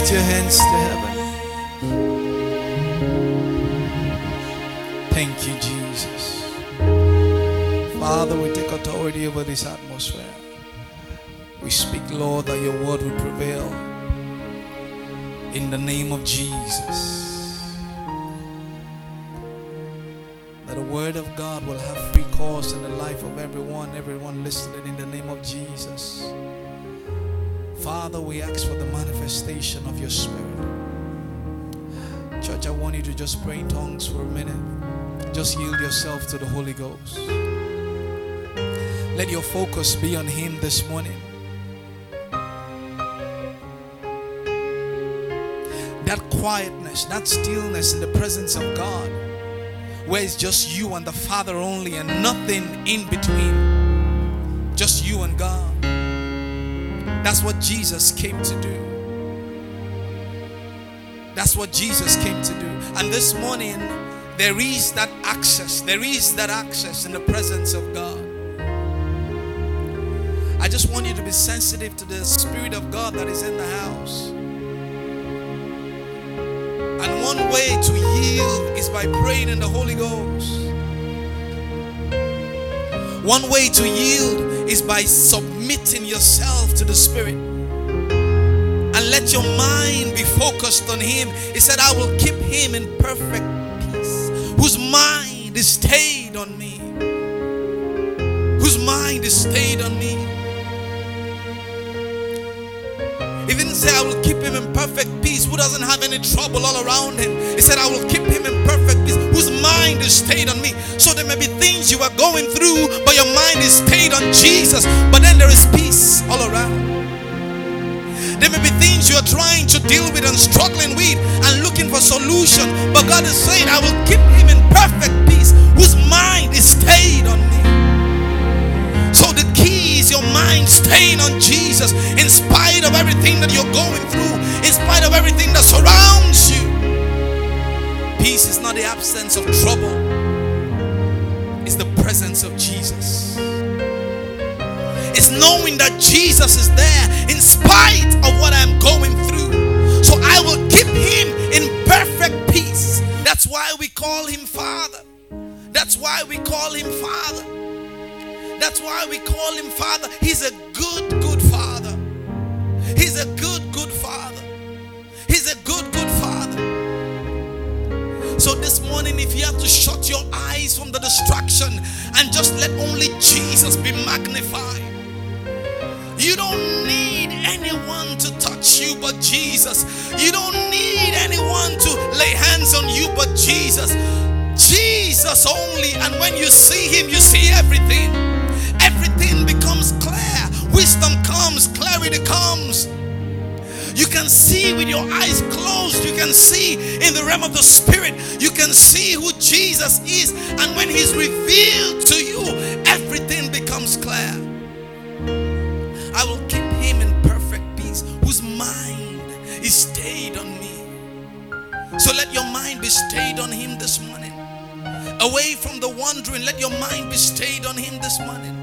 Lift your hands to heaven. Thank you, Jesus. Father, we take authority over this atmosphere. We speak, Lord, that your word will prevail. In the name of Jesus. Father, we ask for the manifestation of your spirit. Church, I want you to just pray in tongues for a minute. Just yield yourself to the Holy Ghost. Let your focus be on Him this morning. That quietness, that stillness in the presence of God, where it's just you and the Father only and nothing in between. Just you and God. That's what Jesus came to do. That's what Jesus came to do. And this morning, there is that access. There is that access in the presence of God. I just want you to be sensitive to the Spirit of God that is in the house. And one way to yield is by praying in the Holy Ghost. One way to yield is by submitting yourself to the Spirit. And let your mind be focused on Him. He said, I will keep Him in perfect peace, whose mind is stayed on me. Whose mind is stayed on me. Say, I will keep him in perfect peace, who doesn't have any trouble all around him. He said, I will keep him in perfect peace, whose mind is stayed on me. So there may be things you are going through, but your mind is stayed on Jesus. But then there is peace all around. There may be things you are trying to deal with and struggling with and looking for solution. But God is saying, I will keep him in perfect peace, whose mind is stayed on me. So the key is your mind staying on Jesus in spite of everything that you're going through, in spite of everything that surrounds you. Peace is not the absence of trouble, it's the presence of Jesus. It's knowing that Jesus is there in spite of what I'm going through. So I will keep him in perfect peace. That's why we call him Father. That's why we call him Father. That's why we call him Father. He's a good, good Father. He's a good, good Father. He's a good, good Father. So this morning, if you have to shut your eyes from the distraction and just let only Jesus be magnified, you don't need anyone to touch you but Jesus. You don't need anyone to lay hands on you but Jesus. Jesus only. And when you see him, you see everything. Everything becomes clear. Wisdom comes, clarity comes. You can see with your eyes closed. You can see in the realm of the spirit. You can see who Jesus is. And when he's revealed to you, everything becomes clear. I will keep him in perfect peace, whose mind is stayed on me. So let your mind be stayed on him this morning. Away from the wandering, let your mind be stayed on him this morning.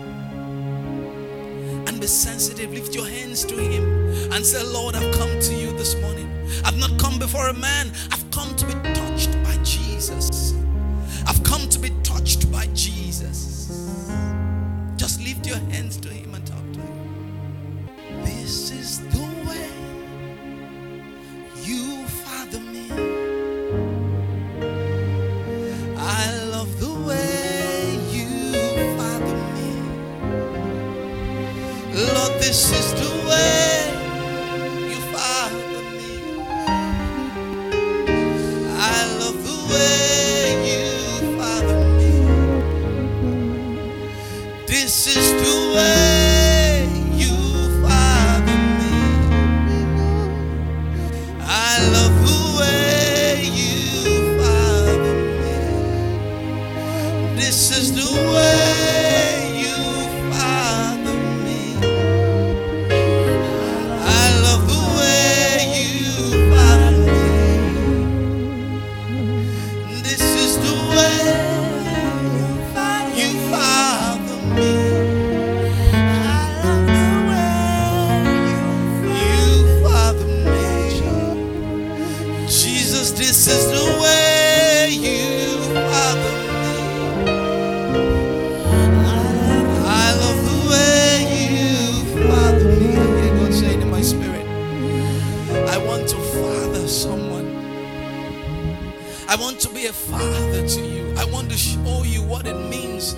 Sensitive. Lift your hands to him and say, Lord, I've come to you this morning. I've not come before a man, I've come to be touched by Jesus. I've come to be touched by Jesus. Just lift your hands to him and talk to him. This Jesus, this is the way you father me. I love the way you father me. Hear God saying my spirit, I want to father someone. I want to be a father to you. I want to show you what it means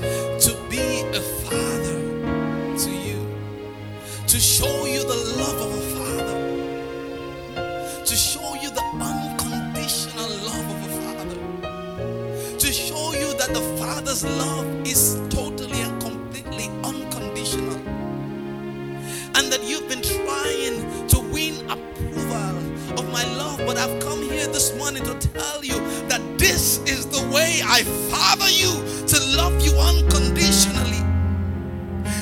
This is the way I father you to love you unconditionally.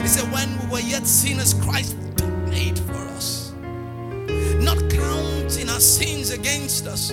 He said, When we were yet sinners, Christ died for us, not counting our sins against us.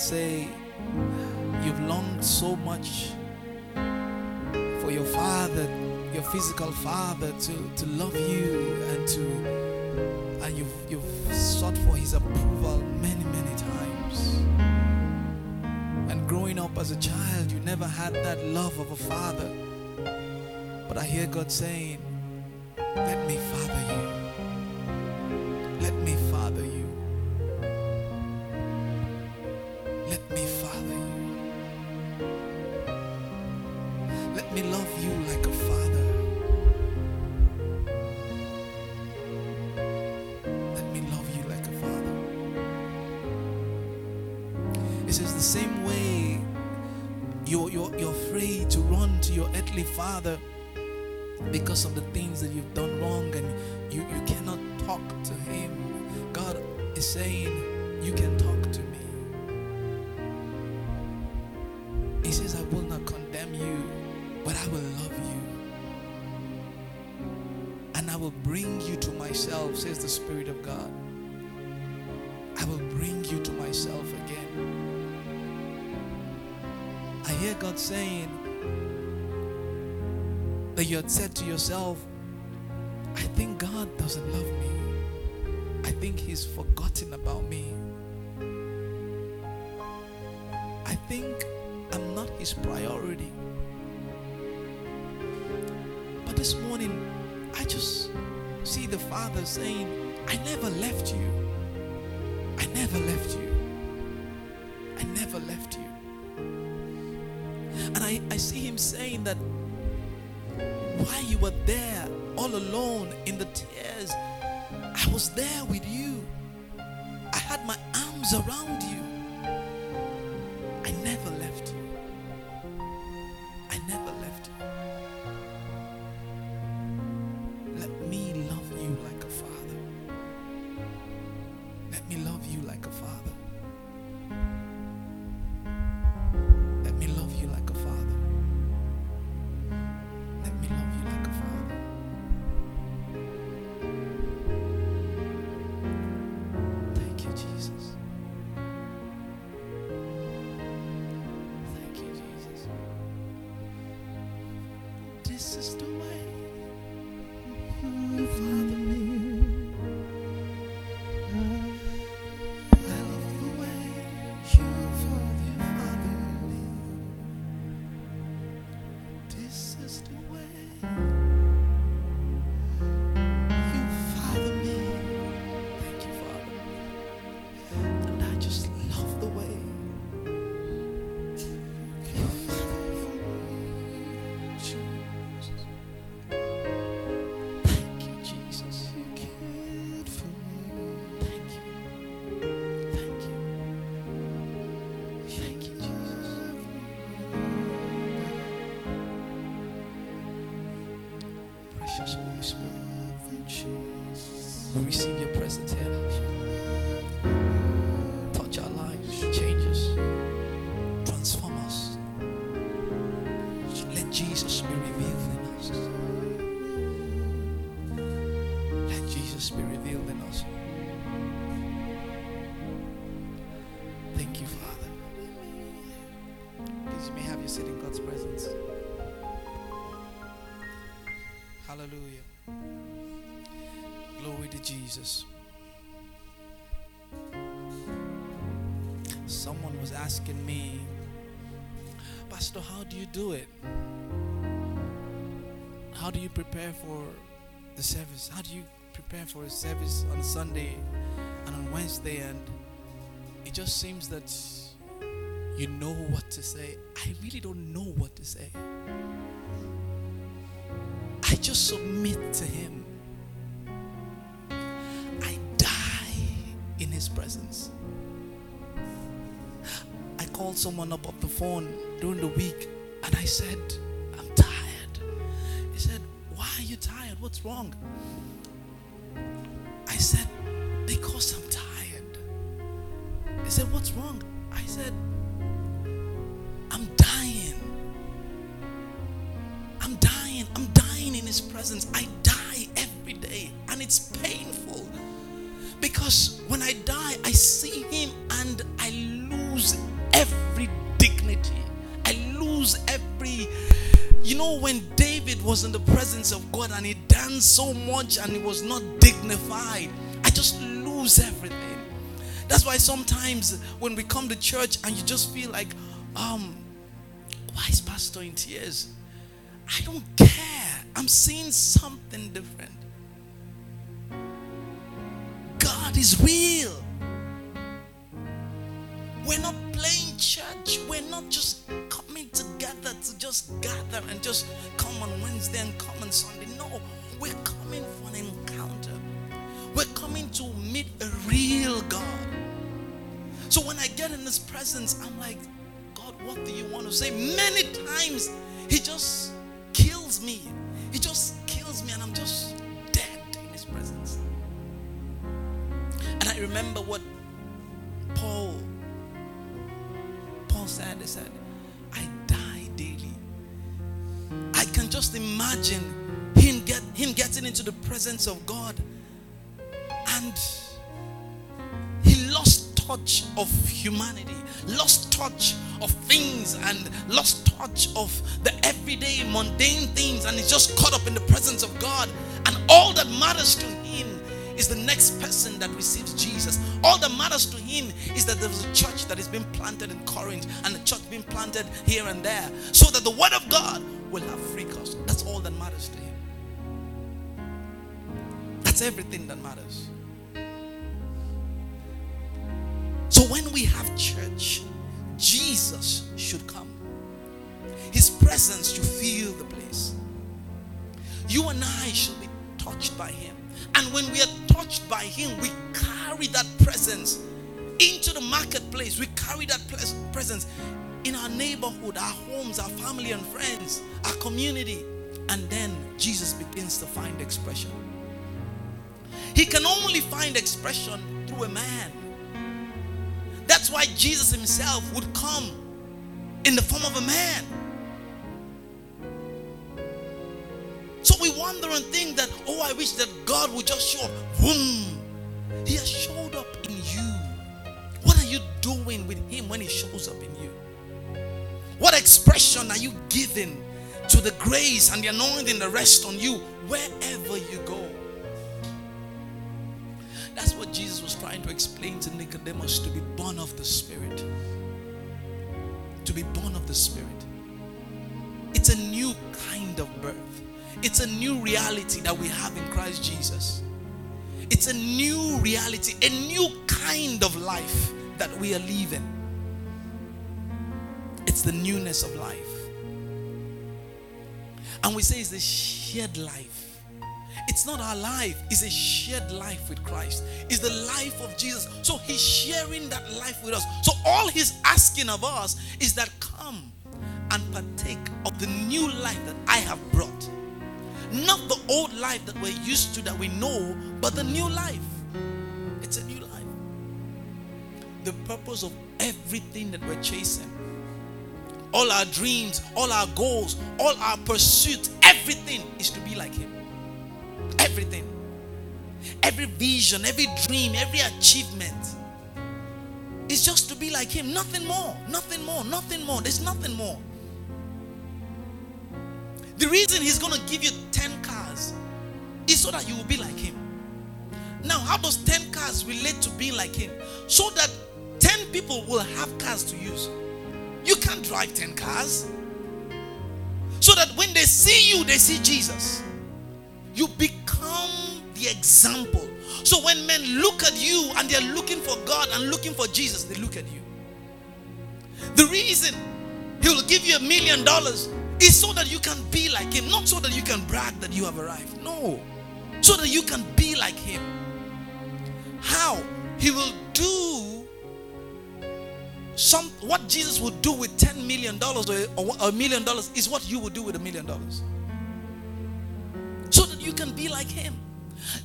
Say, You've longed so much for your father, your physical father, to, to love you and to and you've you've sought for his approval many, many times. And growing up as a child, you never had that love of a father. But I hear God saying, Let me father you. says the Spirit of God. I will bring you to myself again. I hear God saying that you had said to yourself, I think God doesn't love me. I think He's forgotten about me. I think I'm not His priority. But this morning, I just see the Father saying, I never left you. I never left you. I never left you. And I, I see him saying that while you were there all alone in the tears, I was there with you. I had my arms around you. We receive to Jesus. Someone was asking me, Pastor, how do you do it? How do you prepare for the service? How do you prepare for a service on Sunday and on Wednesday? And it just seems that you know what to say. I really don't know what to say. I just submit to Him. His presence. I called someone up off the phone during the week and I said, I'm tired. He said, Why are you tired? What's wrong? I said, Because I'm tired. He said, What's wrong? I said, I'm dying. I'm dying. I'm dying in His presence. I know, when David was in the presence of God and he danced so much and he was not dignified, I just lose everything. That's why sometimes when we come to church and you just feel like, um, why is Pastor in tears? I don't care. I'm seeing something different. God is real. We're not playing church. We're not just just gather and just come on Wednesday and come on Sunday. No, we're coming for an encounter. We're coming to meet a real God. So when I get in His presence, I'm like, God, what do you want to say? Many times He just kills me. He just kills me, and I'm just dead in His presence. And I remember what Paul Paul said. He said, just imagine him get him getting into the presence of God and he lost touch of humanity, lost touch of things, and lost touch of the everyday mundane things, and he's just caught up in the presence of God. And all that matters to him is the next person that receives Jesus. All that matters to him is that there's a church that is being planted in Corinth and a church being planted here and there, so that the word of God will have free course. That's all that matters to him. That's everything that matters. So when we have church, Jesus should come. His presence should fill the place. You and I should be touched by him. And when we are touched by him, we carry that presence into the marketplace. We carry that presence in our neighborhood, our homes, our family and friends, our community. And then Jesus begins to find expression. He can only find expression through a man. That's why Jesus himself would come in the form of a man. So we wonder and think that, oh, I wish that God would just show up. Boom. He has showed up in you. What are you doing with him when he shows up in you? What expression are you giving to the grace and the anointing that rest on you wherever you go. That's what Jesus was trying to explain to Nicodemus to be born of the Spirit. To be born of the Spirit. It's a new kind of birth, it's a new reality that we have in Christ Jesus. It's a new reality, a new kind of life that we are living. It's the newness of life. And we say it's a shared life. It's not our life, it's a shared life with Christ. It's the life of Jesus. So he's sharing that life with us. So all he's asking of us is that come and partake of the new life that I have brought. Not the old life that we're used to, that we know, but the new life. It's a new life. The purpose of everything that we're chasing, all our dreams, all our goals, all our pursuits, everything is to be like Him. Everything. Every vision, every dream, every achievement is just to be like Him. Nothing more. Nothing more. Nothing more. There's nothing more. The reason he's going to give you 10 cars is so that you will be like him. Now, how does 10 cars relate to being like him? So that 10 people will have cars to use. You can't drive 10 cars. So that when they see you, they see Jesus. You become the example. So when men look at you and they're looking for God and looking for Jesus, they look at you. The reason he will give you a million dollars is so that you can be like him, not so that you can brag that you have arrived. No, so that you can be like him. How? He will do some what Jesus would do with 10 million dollars or a million dollars is what you would do with a million dollars. So that you can be like him.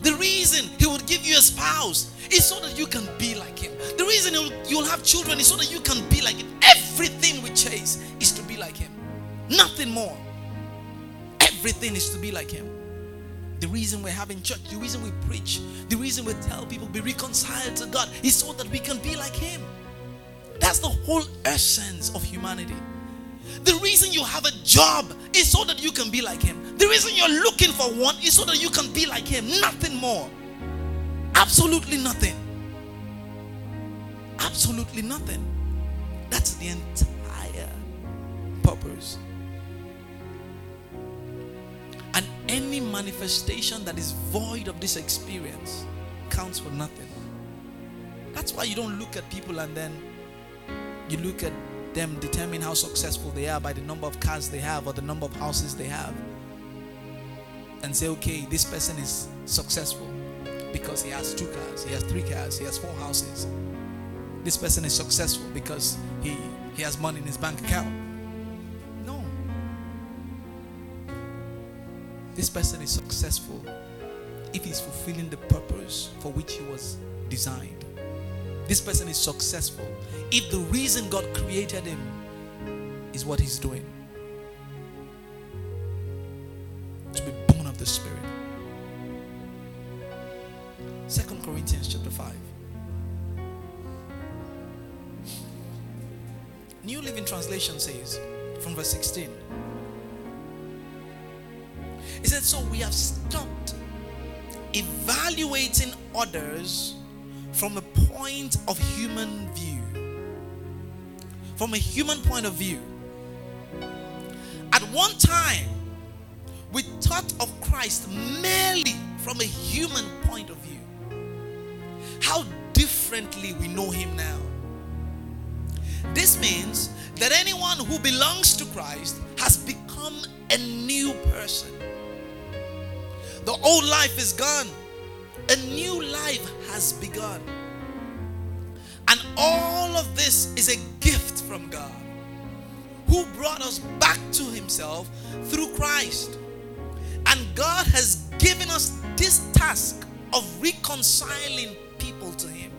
The reason he would give you a spouse is so that you can be like him. The reason you'll have children is so that you can be like him. Everything we chase is to be like him. Nothing more. Everything is to be like Him. The reason we're having church, the reason we preach, the reason we tell people be reconciled to God is so that we can be like Him. That's the whole essence of humanity. The reason you have a job is so that you can be like Him. The reason you're looking for one is so that you can be like Him. Nothing more. Absolutely nothing. Absolutely nothing. That's the entire purpose. And any manifestation that is void of this experience counts for nothing. That's why you don't look at people and then you look at them, determine how successful they are by the number of cars they have or the number of houses they have, and say, okay, this person is successful because he has two cars, he has three cars, he has four houses. This person is successful because he, he has money in his bank account. No. This person is successful if he's fulfilling the purpose for which he was designed. This person is successful if the reason God created him is what he's doing. To be born of the Spirit. Second Corinthians chapter 5. New Living Translation says from verse 16. He said, So we have stopped evaluating others from a point of human view. From a human point of view. At one time, we thought of Christ merely from a human point of view. How differently we know him now. This means that anyone who belongs to Christ has become a new person. The old life is gone, a new life has begun. All of this is a gift from God who brought us back to Himself through Christ. And God has given us this task of reconciling people to Him.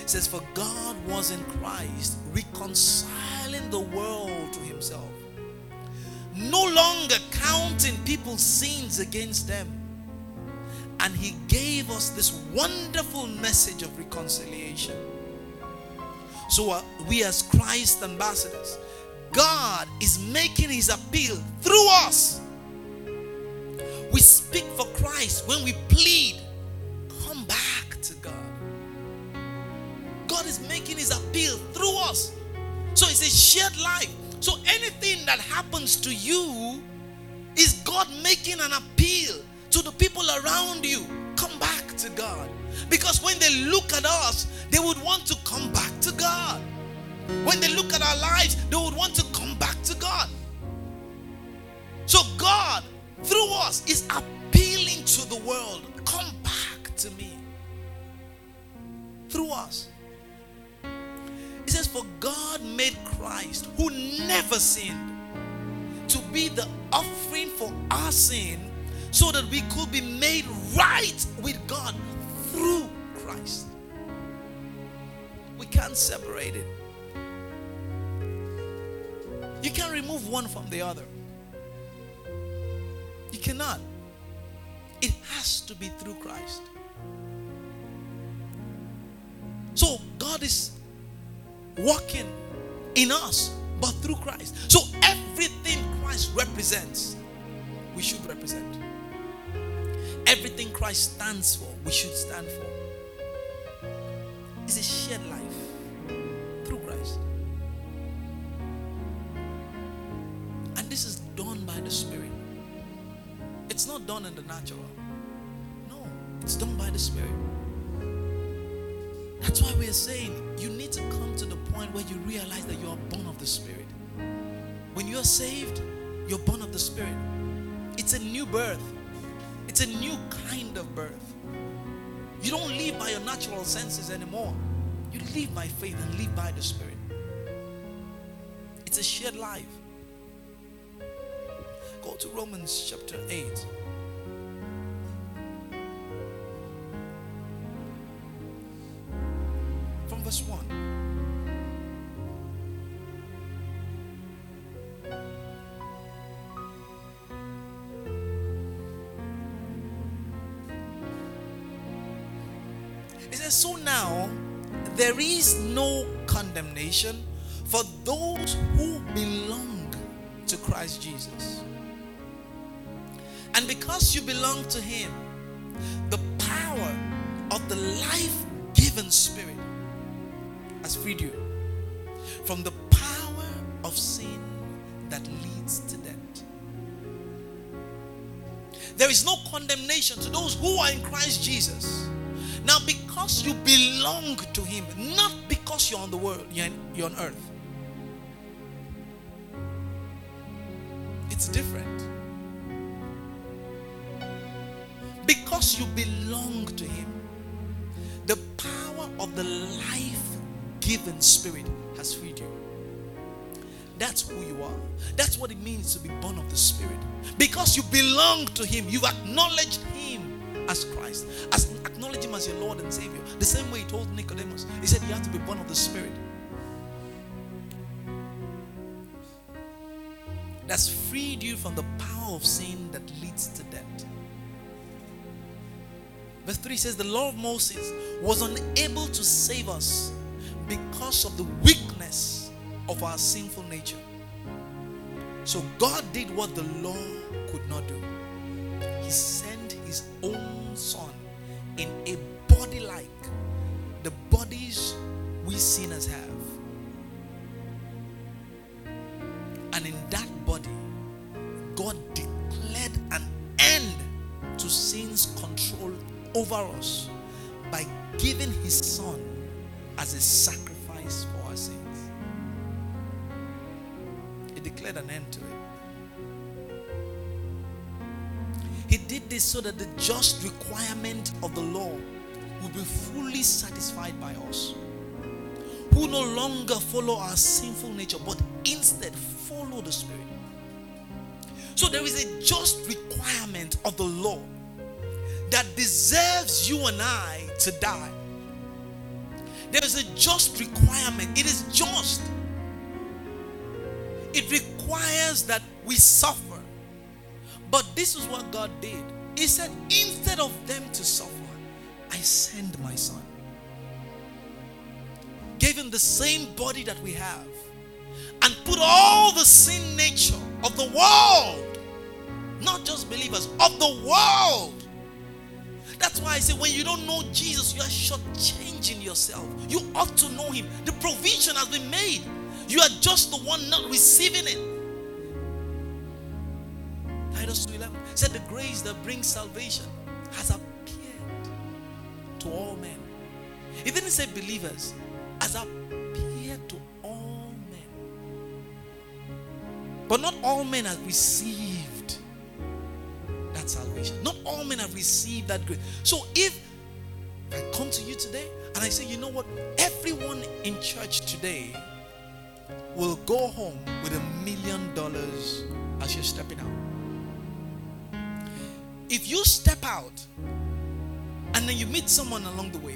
It says, For God was in Christ reconciling the world to Himself no longer counting people's sins against them. And he gave us this wonderful message of reconciliation. So, uh, we as Christ ambassadors, God is making his appeal through us. We speak for Christ when we plead, come back to God. God is making his appeal through us. So it's a shared life. So anything that happens to you is God making an appeal to the people around you. Come back to God. Because when they look at us, they would want to come back to God. When they look at our lives, they would want to come back to God. So God, through us, is appealing to the world come back to me. Through us. It says, For God made Christ, who never sinned, to be the offering for our sin so that we could be made right with God through Christ. We can't separate it. You can't remove one from the other. You cannot. It has to be through Christ. So God is working in us, but through Christ. So everything Christ represents, we should represent. Christ stands for, we should stand for. It's a shared life through Christ. And this is done by the Spirit. It's not done in the natural. No, it's done by the Spirit. That's why we're saying you need to come to the point where you realize that you are born of the Spirit. When you're saved, you're born of the Spirit. It's a new birth, it's a new kind of birth. You don't live by your natural senses anymore. You live by faith and live by the Spirit. It's a shared life. Go to Romans chapter 8. Condemnation for those who belong to Christ Jesus. And because you belong to Him, the power of the life given Spirit has freed you from the power of sin that leads to death. There is no condemnation to those who are in Christ Jesus. Now, because you belong to Him, not because you're on the world, you're, on earth. It's different. Because you belong to Him, the power of the life given Spirit has freed you. That's who you are. That's what it means to be born of the Spirit. Because you belong to Him, you've acknowledged Him as Christ, as acknowledge Him as your Lord and Savior. The same way He told Nicodemus, He said, You have to be born of the Spirit. That's freed you from the power of sin that leads to death. Verse 3 says, The law of Moses was unable to save us because of the weakness of our sinful nature. So God did what the law could not do. He sent his own in a body like the bodies we sinners have. And in that body, God declared an end to sin's control over us by giving his son as a sacrifice for our sins. He declared an end to it. He did this so that the just requirement of the law will be fully satisfied by us, who no longer follow our sinful nature, but instead follow the Spirit. So there is a just requirement of the law that deserves you and I to die. There is a just requirement. It is just. It requires that we suffer. But this is what God did. He said, instead of them to suffer, I send my son. Gave him the same body that we have and put all the sin nature of the world. Not just believers, of the world. That's why I say when you don't know Jesus, you are shortchanging yourself. You ought to know Him. The provision has been made. You are just the one not receiving it. Titus 2:11 said the grace that brings salvation has appeared to all men. It didn't say believers, has appeared to all men. But not all men have received that salvation. Not all men have received that grace. So if I come to you today and I say, you know what? Everyone in church today will go home with a million dollars as you're stepping out. If you step out and then you meet someone along the way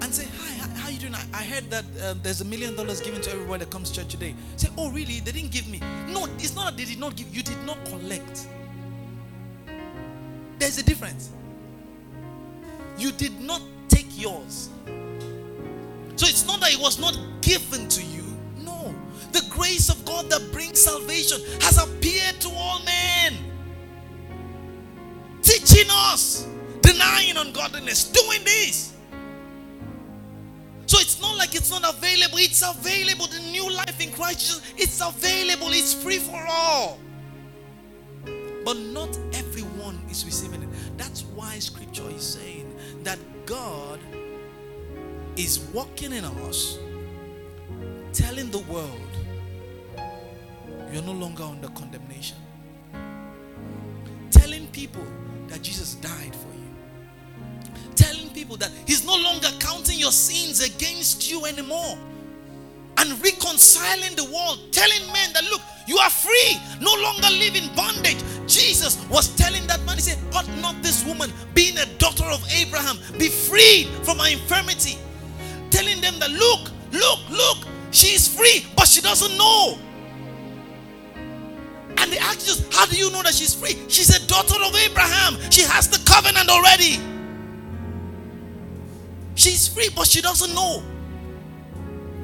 and say, Hi, how you doing? I, heard that uh, there's a million dollars given to everyone that comes to church today. Say, Oh, really? They didn't give me. No, it's not that they did not give, you did not collect. There's a difference. You did not take yours. So it's not that it was not given to you. No. The grace of God that brings salvation has appeared to all men. Teaching us, denying ungodliness, doing this. So it's not like it's not available. It's available. The new life in Christ Jesus, it's available. It's free for all. But not everyone is receiving it. That's why scripture is saying that God is working in us, telling the world, you're no longer under condemnation. Telling people that Jesus died for you. Telling people that He's no longer counting your sins against you anymore. And reconciling the world, telling men that look, you are free, no longer live in bondage. Jesus was telling that man, He said, Ought not this woman, being a daughter of Abraham, be freed from her infirmity? Telling them that look, look, look, she is free, but she doesn't know. And they asked Jesus, How do you know that she's free? She's a daughter of Abraham. She has the covenant already. She's free, but she doesn't know.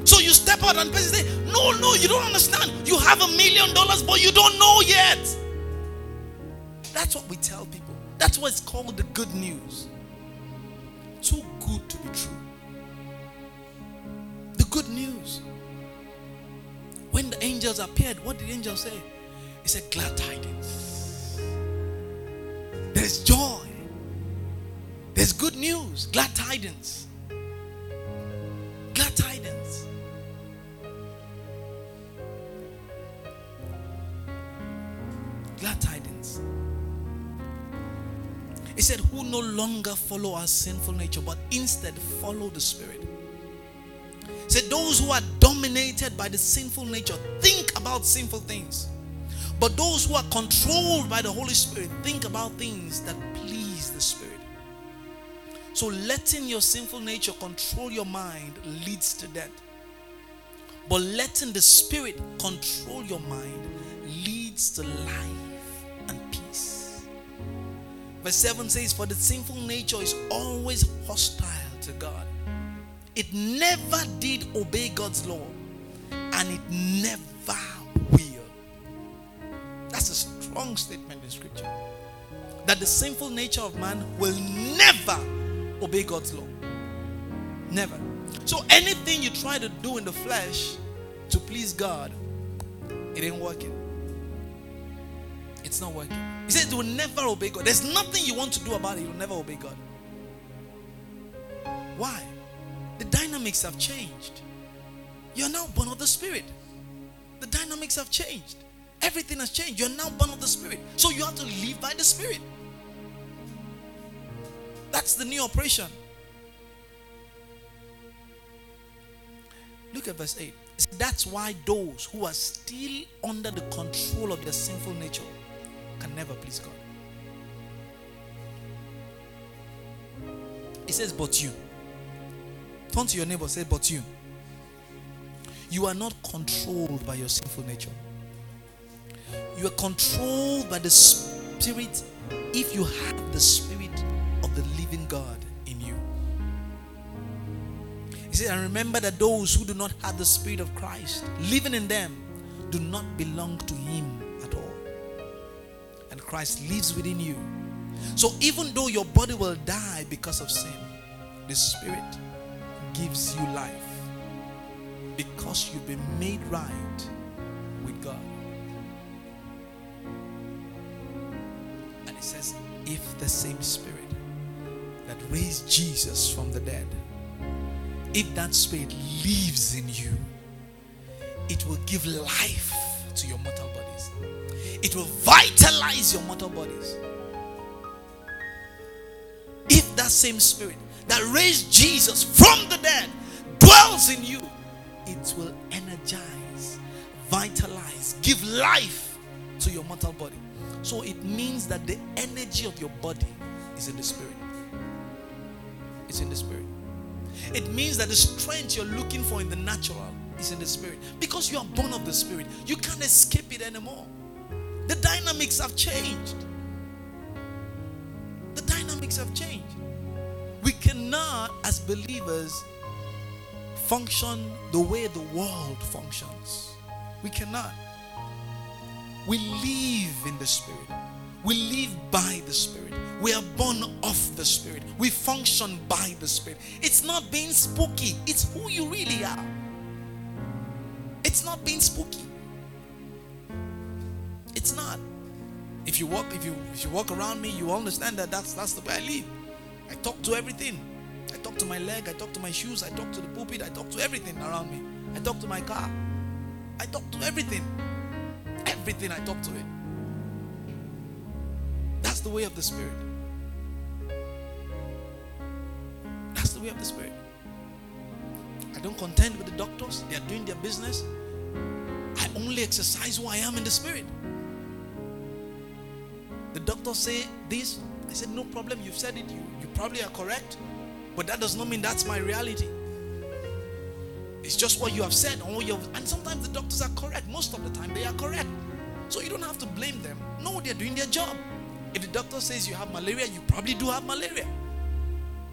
So you step out and say, No, no, you don't understand. You have a million dollars, but you don't know yet. That's what we tell people. That's what's called the good news. Too good to be true. The good news. When the angels appeared, what did the angel say? He said, Glad tidings. There's joy. There's good news. Glad tidings. Glad tidings. Glad tidings. He said, Who no longer follow our sinful nature, but instead follow the Spirit. He said, Those who are dominated by the sinful nature think about sinful things. But those who are controlled by the Holy Spirit think about things that please the Spirit. So letting your sinful nature control your mind leads to death. But letting the Spirit control your mind leads to life and peace. Verse 7 says, For the sinful nature is always hostile to God. It never did obey God's law, and it never Strong statement in Scripture. That the sinful nature of man will never obey God's law. Never. So anything you try to do in the flesh to please God, it ain't working. It's not working. He says it will never obey God. There's nothing you want to do about it, you'll never obey God. Why? The dynamics have changed. You're now born of the Spirit. The dynamics have changed. Everything has changed. You're now born of the Spirit. So you have to live by the Spirit. That's the new operation. Look at verse 8. That's why those who are still under the control of their sinful nature can never please God. It says, But you. Turn to your neighbor, say, But you. You are not controlled by your sinful nature. You are controlled by the Spirit if you have the Spirit of the living God in you. He said, And remember that those who do not have the Spirit of Christ living in them do not belong to Him at all. and Christ lives within you. So even though your body will die because of sin, the Spirit gives you life because you've been made right if the same Spirit that raised Jesus from the dead, if that Spirit lives in you, it will give life to your mortal bodies. It will vitalize your mortal bodies. If that same spirit that raised Jesus from the dead dwells in you, it will energize, vitalize, give life to your mortal body. So it means that the energy of your body is in the spirit. It's in the spirit. It means that the strength you're looking for in the natural is in the spirit. Because you are born of the spirit, you can't escape it anymore. The dynamics have changed. The dynamics have changed. We cannot, as believers, function the way the world functions. We cannot. We live in the Spirit. We live by the Spirit. We are born of the Spirit. We function by the Spirit. It's not being spooky, it's who you really are. It's not being spooky. It's not. If you walk, if you if you walk around me, you understand that that's that's the way I live. I talk to everything. I talk to my leg, I talk to my shoes, I talk to the pulpit, I talk to everything around me. I talk to my car. I talk to everything. Everything I talk to it. That's the way of the Spirit. That's the way of the Spirit. I don't contend with the doctors, they are doing their business. I only exercise who I am in the Spirit. The doctors say this. I said, No problem, you've said it, you, you probably are correct, but that does not mean that's my reality. It's just what you have said, and sometimes the doctors are correct. Most of the time, they are correct. So you don't have to blame them. No, they're doing their job. If the doctor says you have malaria, you probably do have malaria.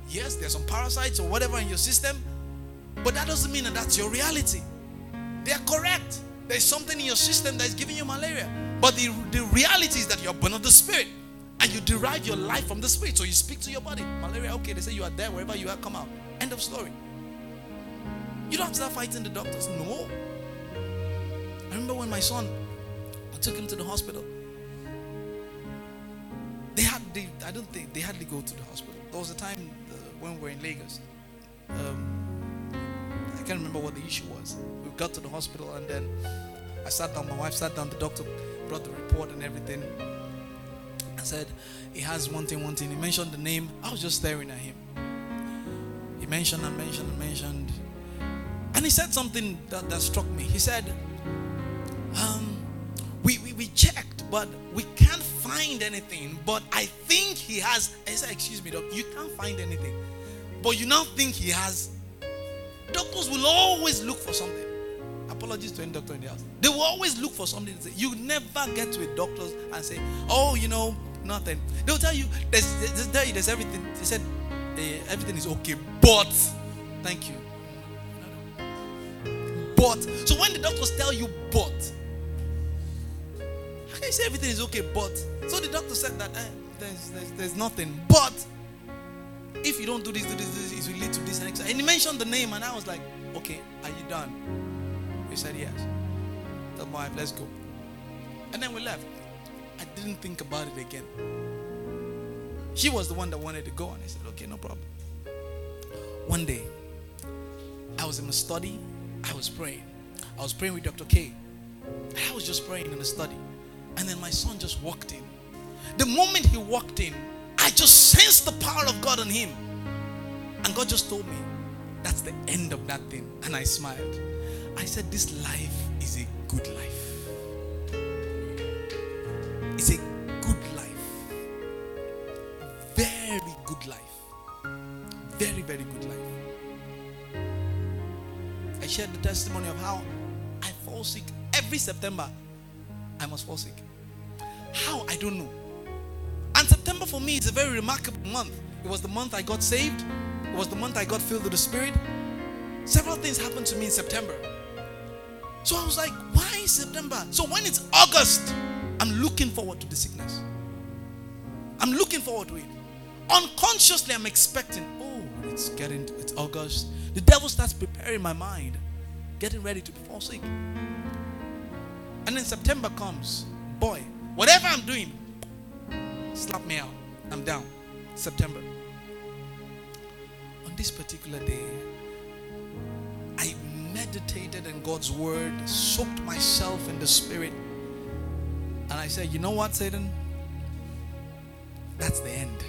Yes, there's some parasites or whatever in your system, but that doesn't mean that that's your reality. They are correct. There's something in your system that is giving you malaria. But the, the reality is that you're born of the spirit and you derive your life from the spirit. So you speak to your body. Malaria, okay, they say you are there, wherever you are, come out. End of story. You don't have to start fighting the doctors. No. I remember when my son, I took him to the hospital. They had, they, I don't think, they hardly go to the hospital. There was a time uh, when we were in Lagos. Um, I can't remember what the issue was. We got to the hospital and then I sat down, my wife sat down, the doctor brought the report and everything. I said, he has one thing, one thing. He mentioned the name. I was just staring at him. He mentioned and mentioned and mentioned. And he said something that, that struck me. He said, um, we, we, we checked, but we can't find anything. But I think he has. I said, excuse me, doc, you can't find anything. But you now think he has. Doctors will always look for something. Apologies to any doctor in the house. They will always look for something. You never get to a doctor and say, oh, you know, nothing. They'll tell you, there's, there's, there's, there's everything. They said, eh, everything is okay, but, thank you. But, so when the doctors tell you, but, how can you say everything is okay, but? So the doctor said that eh, there's, there's, there's nothing, but if you don't do this, do this, this, it will lead to this and And he mentioned the name, and I was like, okay, are you done? He said, yes. Tell my wife, let's go. And then we left. I didn't think about it again. She was the one that wanted to go, and I said, okay, no problem. One day, I was in the study, I was praying. I was praying with Dr. K. I was just praying in the study. And then my son just walked in. The moment he walked in, I just sensed the power of God on him. And God just told me, that's the end of that thing. And I smiled. I said, This life is a good life. Shared the testimony of how I fall sick every September. I must fall sick. How? I don't know. And September for me is a very remarkable month. It was the month I got saved, it was the month I got filled with the Spirit. Several things happened to me in September. So I was like, why September? So when it's August, I'm looking forward to the sickness. I'm looking forward to it. Unconsciously, I'm expecting, it's getting, it's August. The devil starts preparing my mind, getting ready to fall sick. And then September comes. Boy, whatever I'm doing, slap me out. I'm down. September. On this particular day, I meditated in God's word, soaked myself in the spirit, and I said, You know what, Satan? That's the end.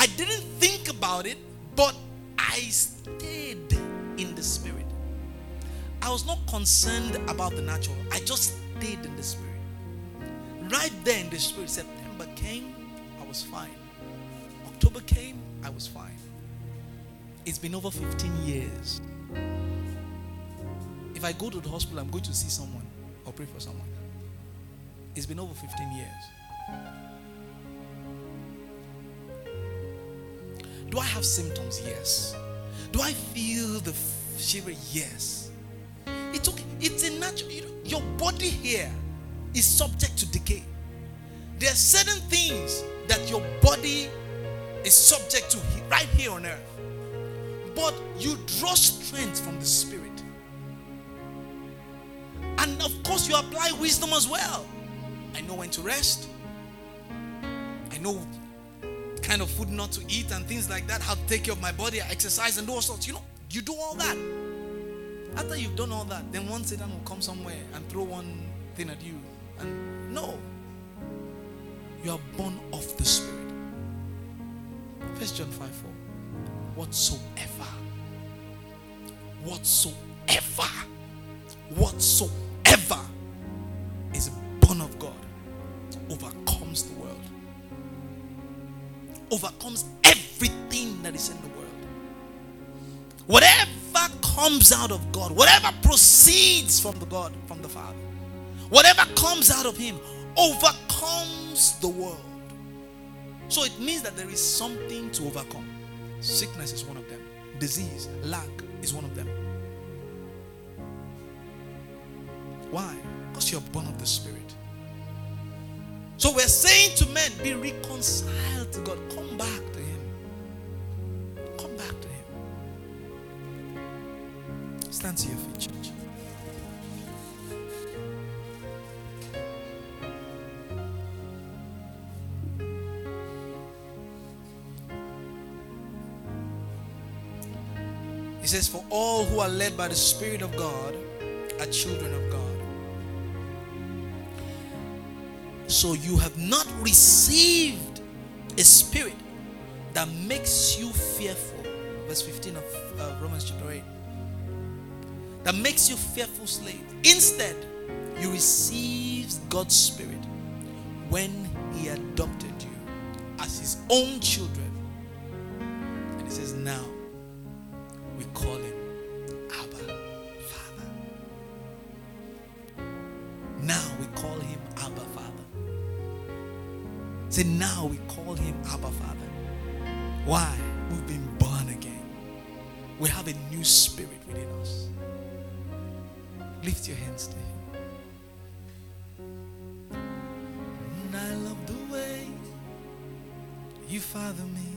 I didn't think about it, but I stayed in the spirit. I was not concerned about the natural, I just stayed in the spirit. Right there in the spirit, September came, I was fine. October came, I was fine. It's been over 15 years. If I go to the hospital, I'm going to see someone or pray for someone. It's been over 15 years. Do I have symptoms? Yes. Do I feel the shiver? Yes. It's okay. It's a natural. You know, your body here is subject to decay. There are certain things that your body is subject to right here on earth. But you draw strength from the spirit. And of course, you apply wisdom as well. I know when to rest. I know kind of food not to eat and things like that, how to take care of my body, I exercise and do all sorts. You know, you do all that. After you've done all that, then one Satan will come somewhere and throw one thing at you. And no, you are born of the Spirit. First John 5 4. Whatsoever, whatsoever, whatsoever is born of God overcomes the world overcomes everything that is in the world. Whatever comes out of God, whatever proceeds from the God, from the Father, whatever comes out of Him overcomes the world. So it means that there is something to overcome. Sickness is one of them, disease, lack is one of them. Why? Because you're born of the Spirit. So we're saying to men, be reconciled to God. Come back to Him. Come back to Him. Stand to your feet, church. He says, For all who are led by the Spirit of God are children of God. So you have not received a spirit that makes you fearful. Verse 15 of uh, Romans chapter 8. That makes you fearful slave. Instead, you receive God's spirit when he adopted you as his own children. And he says, now we call him Say, now we call him Abba Father. Why? We've been born again. We have a new spirit within us. Lift your hands to him. And I love the way you father me.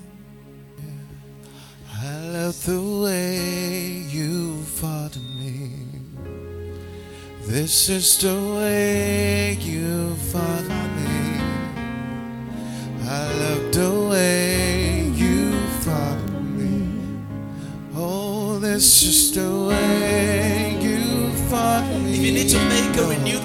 I love the way you father me. This is the way need to make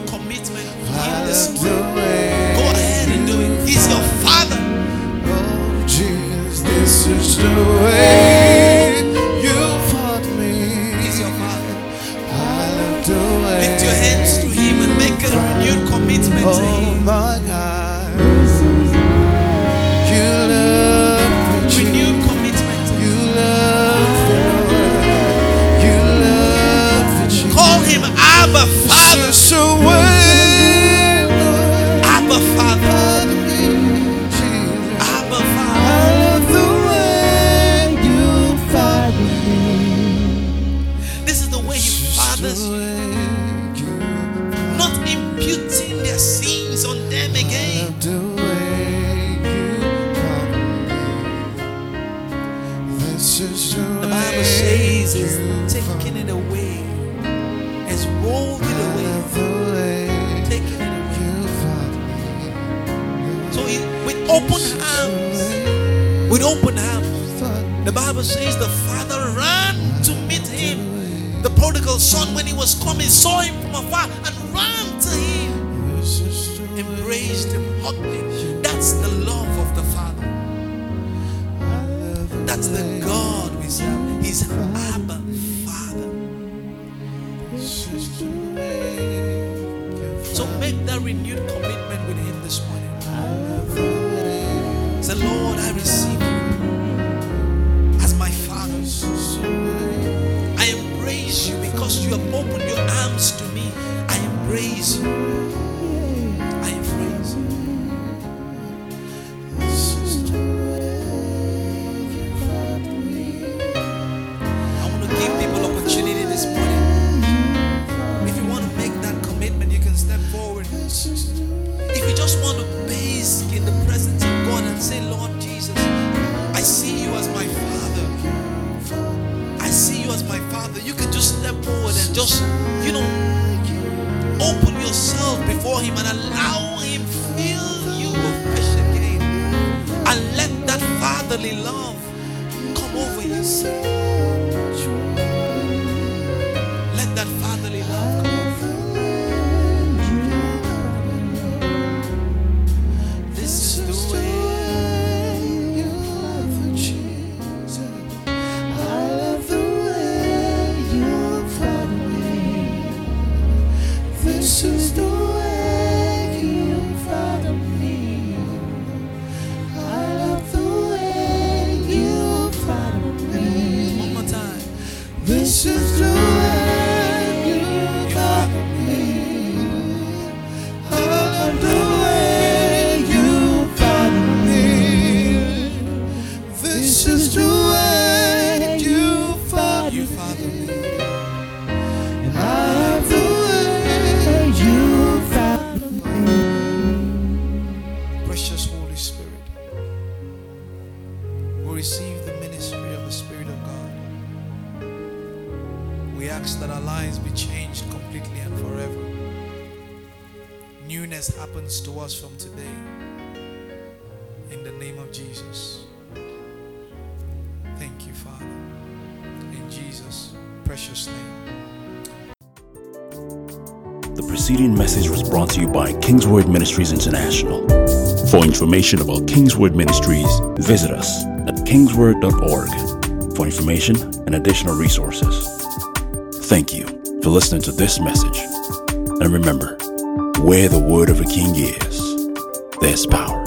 brought to you by Kingsword Ministries International. For information about Kingsword Ministries, visit us at kingsword.org for information and additional resources. Thank you for listening to this message. And remember, where the word of a king is, there's power.